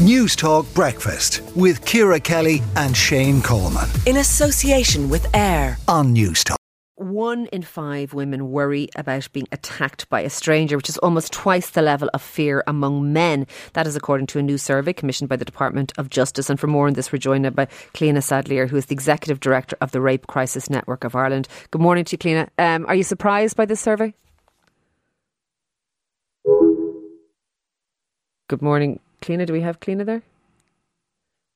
News Talk Breakfast with Ciara Kelly and Shane Coleman. In association with AIR on News Talk. One in five women worry about being attacked by a stranger, which is almost twice the level of fear among men. That is according to a new survey commissioned by the Department of Justice. And for more on this, we're joined by Cliona Saidléar, who is the Executive Director of the Rape Crisis Network of Ireland. Good morning to you, Cliona. Um, are you surprised by this survey? Good morning, Cliona, do we have Cliona there?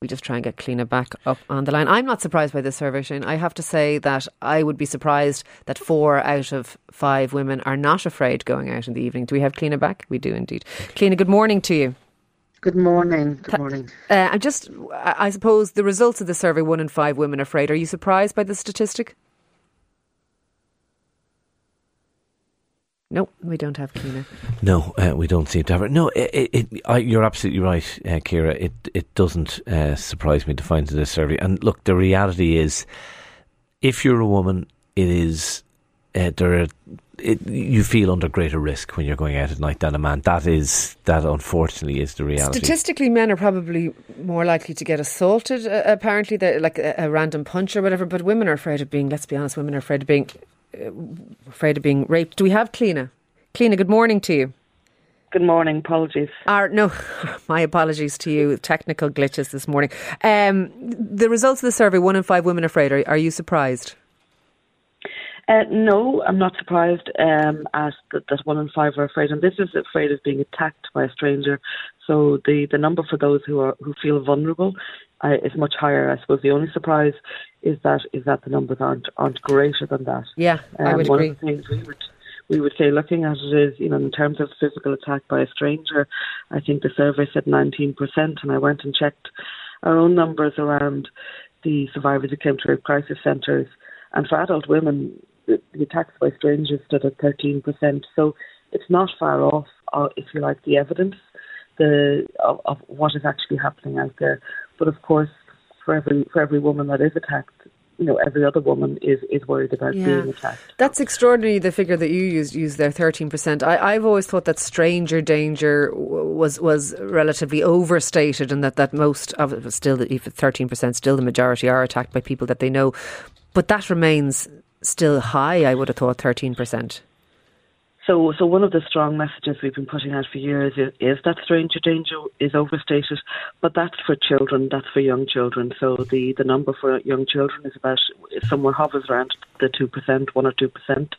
We just try and get Cliona back up on the line. I'm not surprised by this survey, Shane. I have to say that I would be surprised that four out of five women are not afraid going out in the evening. Do we have Cliona back? We do indeed. Cliona, good morning to you. Good morning. Good morning. Uh, I'm just, I suppose, the results of the survey: one in five women afraid. Are you surprised by the statistic? No, we don't have Cliona. No, uh, we don't seem to have it. No, it, it, it, I, you're absolutely right, uh, Ciara. It it doesn't uh, surprise me to find in this survey. And look, the reality is, if you're a woman, it is uh, there. Are, it, you feel under greater risk when you're going out at night than a man. That is that. Unfortunately, is the reality. Statistically, men are probably more likely to get assaulted. Uh, apparently, like a, a, random punch or whatever. But women are afraid of being. Let's be honest, women are afraid of being afraid of being raped. Do we have Cliona? Cliona, good morning to you. Good morning. Apologies. Uh, no, my apologies to you. Technical glitches this morning. Um, the results of the survey: one in five women afraid. Are, are you surprised? Uh, no, I'm not surprised um, at that, that one in five are afraid, and this is afraid of being attacked by a stranger. So the, the number for those who are who feel vulnerable uh, is much higher. I suppose the only surprise is that is that the numbers aren't aren't greater than that. Yeah, um, I would one agree. Of the things we would we would say looking at it is, you know, in terms of physical attack by a stranger, I think the survey said 19%, and I went and checked our own numbers around the survivors who came to rape crisis centres, and for adult women, the, the attacks by strangers stood at 13%. So it's not far off, uh, if you like, the evidence the of, of what is actually happening out there. But of course, for every for every woman that is attacked, you know, every other woman is, is worried about yeah. being attacked. That's extraordinary, the figure that you used, used there, 13%. I, I've always thought that stranger danger was was relatively overstated and that, that most of it, was still, if 13%, still the majority are attacked by people that they know. But that remains still high, I would have thought, 13%. So, so one of the strong messages we've been putting out for years is, is, that stranger danger is overstated, but that's for children, that's for young children. So the, the number for young children is about somewhere hovers around the two percent, one or two percent.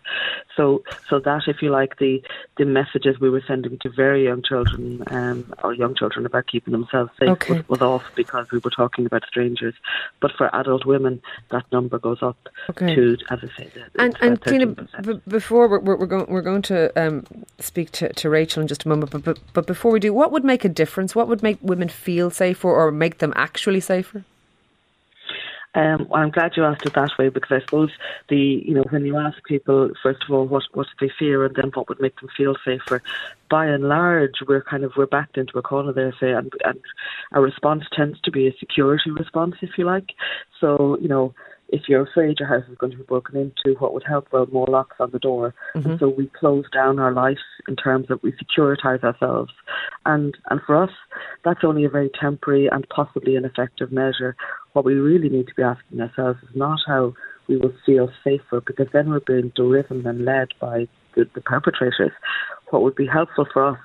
So, so that if you like, the the messages we were sending to very young children um, or young children about keeping themselves safe okay. was, was, off because we were talking about strangers. But for adult women, that number goes up okay. to, as I say, the, and and Tina, b- before we're, we're going we're going to to um, speak to, to Rachel in just a moment, but, but, but before we do, what would make a difference? What would make women feel safer or make them actually safer? Um, well, I'm glad you asked it that way because I suppose the you know when you ask people first of all what what do they fear and then what would make them feel safer, by and large we're kind of we're backed into a corner there, say, and, and our response tends to be a security response, if you like. So you know if you're afraid your house is going to be broken into, what would help? Well, more locks on the door. Mm-hmm. And so we close down our life in terms of we securitize ourselves. And, and for us, that's only a very temporary and possibly an effective measure. What we really need to be asking ourselves is not how we will feel safer, because then we're being driven and led by the, the perpetrators. What would be helpful for us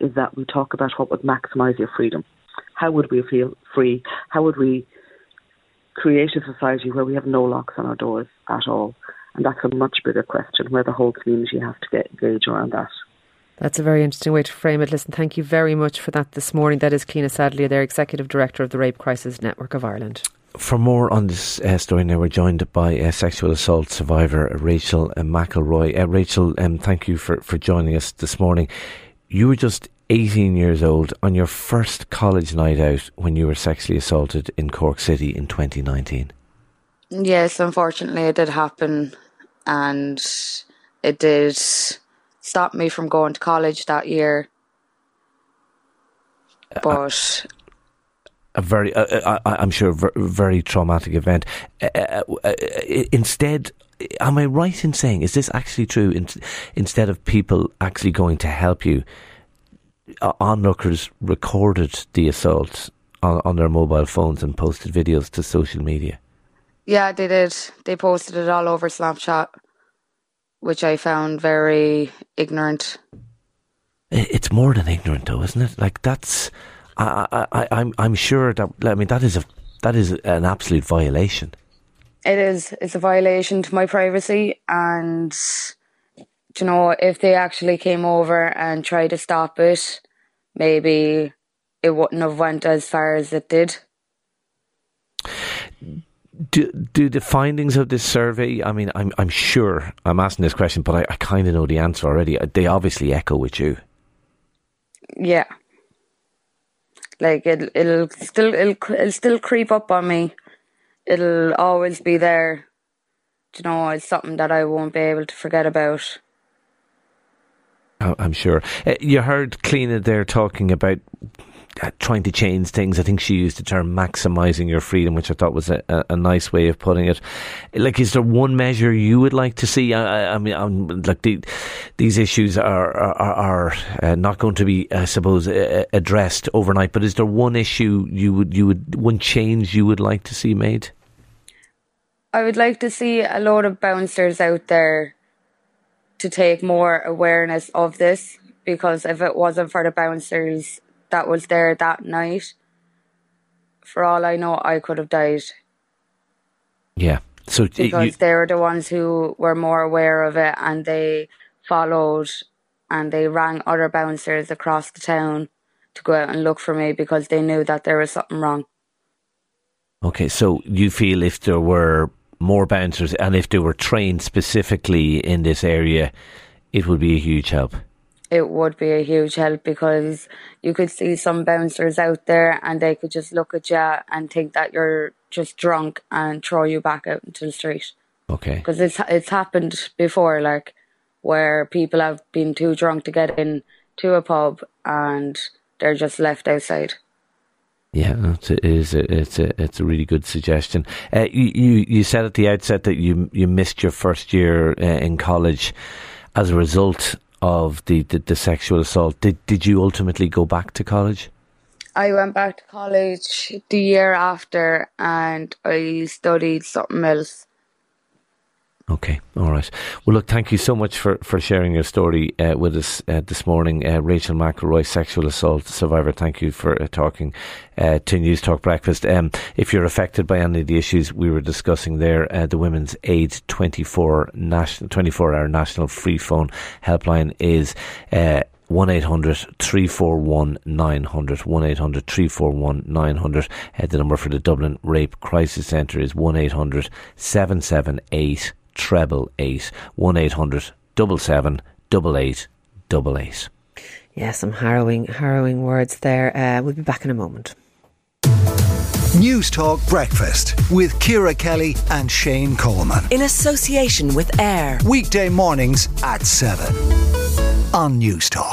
is that we talk about what would maximize your freedom. How would we feel free? How would we create a society where we have no locks on our doors at all? And that's a much bigger question where the whole community has to get engaged around that. That's a very interesting way to frame it. Listen, thank you very much for that this morning. That is Cliona Saidléar, their Executive Director of the Rape Crisis Network of Ireland. For more on this uh, story now, we're joined by a sexual assault survivor, Rachel uh, McElroy. Uh, Rachel, um, thank you for, for joining us this morning. You were just 18 years old on your first college night out when you were sexually assaulted in Cork City in 2019. Yes, unfortunately, it did happen, and it did stop me from going to college that year. But. A, a very, uh, I, am sure, very traumatic event. Uh, uh, uh, instead, am I right in saying, is this actually true? In, instead of people actually going to help you, Uh, onlookers recorded the assault on, on their mobile phones and posted videos to social media. Yeah, they did. They posted it all over Snapchat, which I found very ignorant. It's more than ignorant, though, isn't it? Like that's, I, I, I, I'm, I'm sure that. I mean, that is a, that is an absolute violation. It is. It's a violation to my privacy, and you know, if they actually came over and tried to stop it, maybe it wouldn't have went as far as it did. Do, do the findings of this survey? I mean, I'm I'm sure I'm asking this question, but I, I kind of know the answer already. Uh, they obviously echo with you. Yeah, like it, it'll still it'll, it'll still creep up on me. It'll always be there. You know, it's something that I won't be able to forget about. I'm sure. Uh, you heard Cliona there talking about uh, trying to change things. I think she used the term maximising your freedom, which I thought was a, a, a, nice way of putting it. Like, is there one measure you would like to see? I, I mean, I'm, like the, these issues are are, are uh, not going to be, I suppose, uh, addressed overnight. But is there one issue you would you would one change you would like to see made? I would like to see a lot of bouncers out there to take more awareness of this because if it wasn't for the bouncers that was there that night, for all I know, I could have died. Yeah. So because you, they were the ones who were more aware of it and they followed and they rang other bouncers across the town to go out and look for me because they knew that there was something wrong. Okay, so you feel if there were more bouncers, and if they were trained specifically in this area, it would be a huge help. It would be a huge help because you could see some bouncers out there and they could just look at you and think that you're just drunk and throw you back out into the street. Okay. Because it's it's happened before, like where people have been too drunk to get in to a pub and they're just left outside. Yeah, it is it's a it's a really good suggestion. Uh, you, you you said at the outset that you you missed your first year uh, in college as a result of the, the, the sexual assault. Did did you ultimately go back to college? I went back to college the year after, and I studied something else. Okay, all right. Well, look, thank you so much for, for sharing your story uh, with us uh, this morning. Uh, Rachel McElroy, sexual assault survivor, thank you for uh, talking uh, to Newstalk Breakfast. Um, if you're affected by any of the issues we were discussing there, uh, the Women's Aid 24 national, 24 hour national free phone helpline is 1 800 341 900. 1 800 341 900. The number for the Dublin Rape Crisis Centre is 1 800 778 treble eight one eight hundred double seven double eight double eight. Yeah, some harrowing, harrowing words there. Uh, we'll be back in a moment. News Talk Breakfast with Ciara Kelly and Shane Coleman. In association with AIR. Weekday mornings at 7 on Newstalk.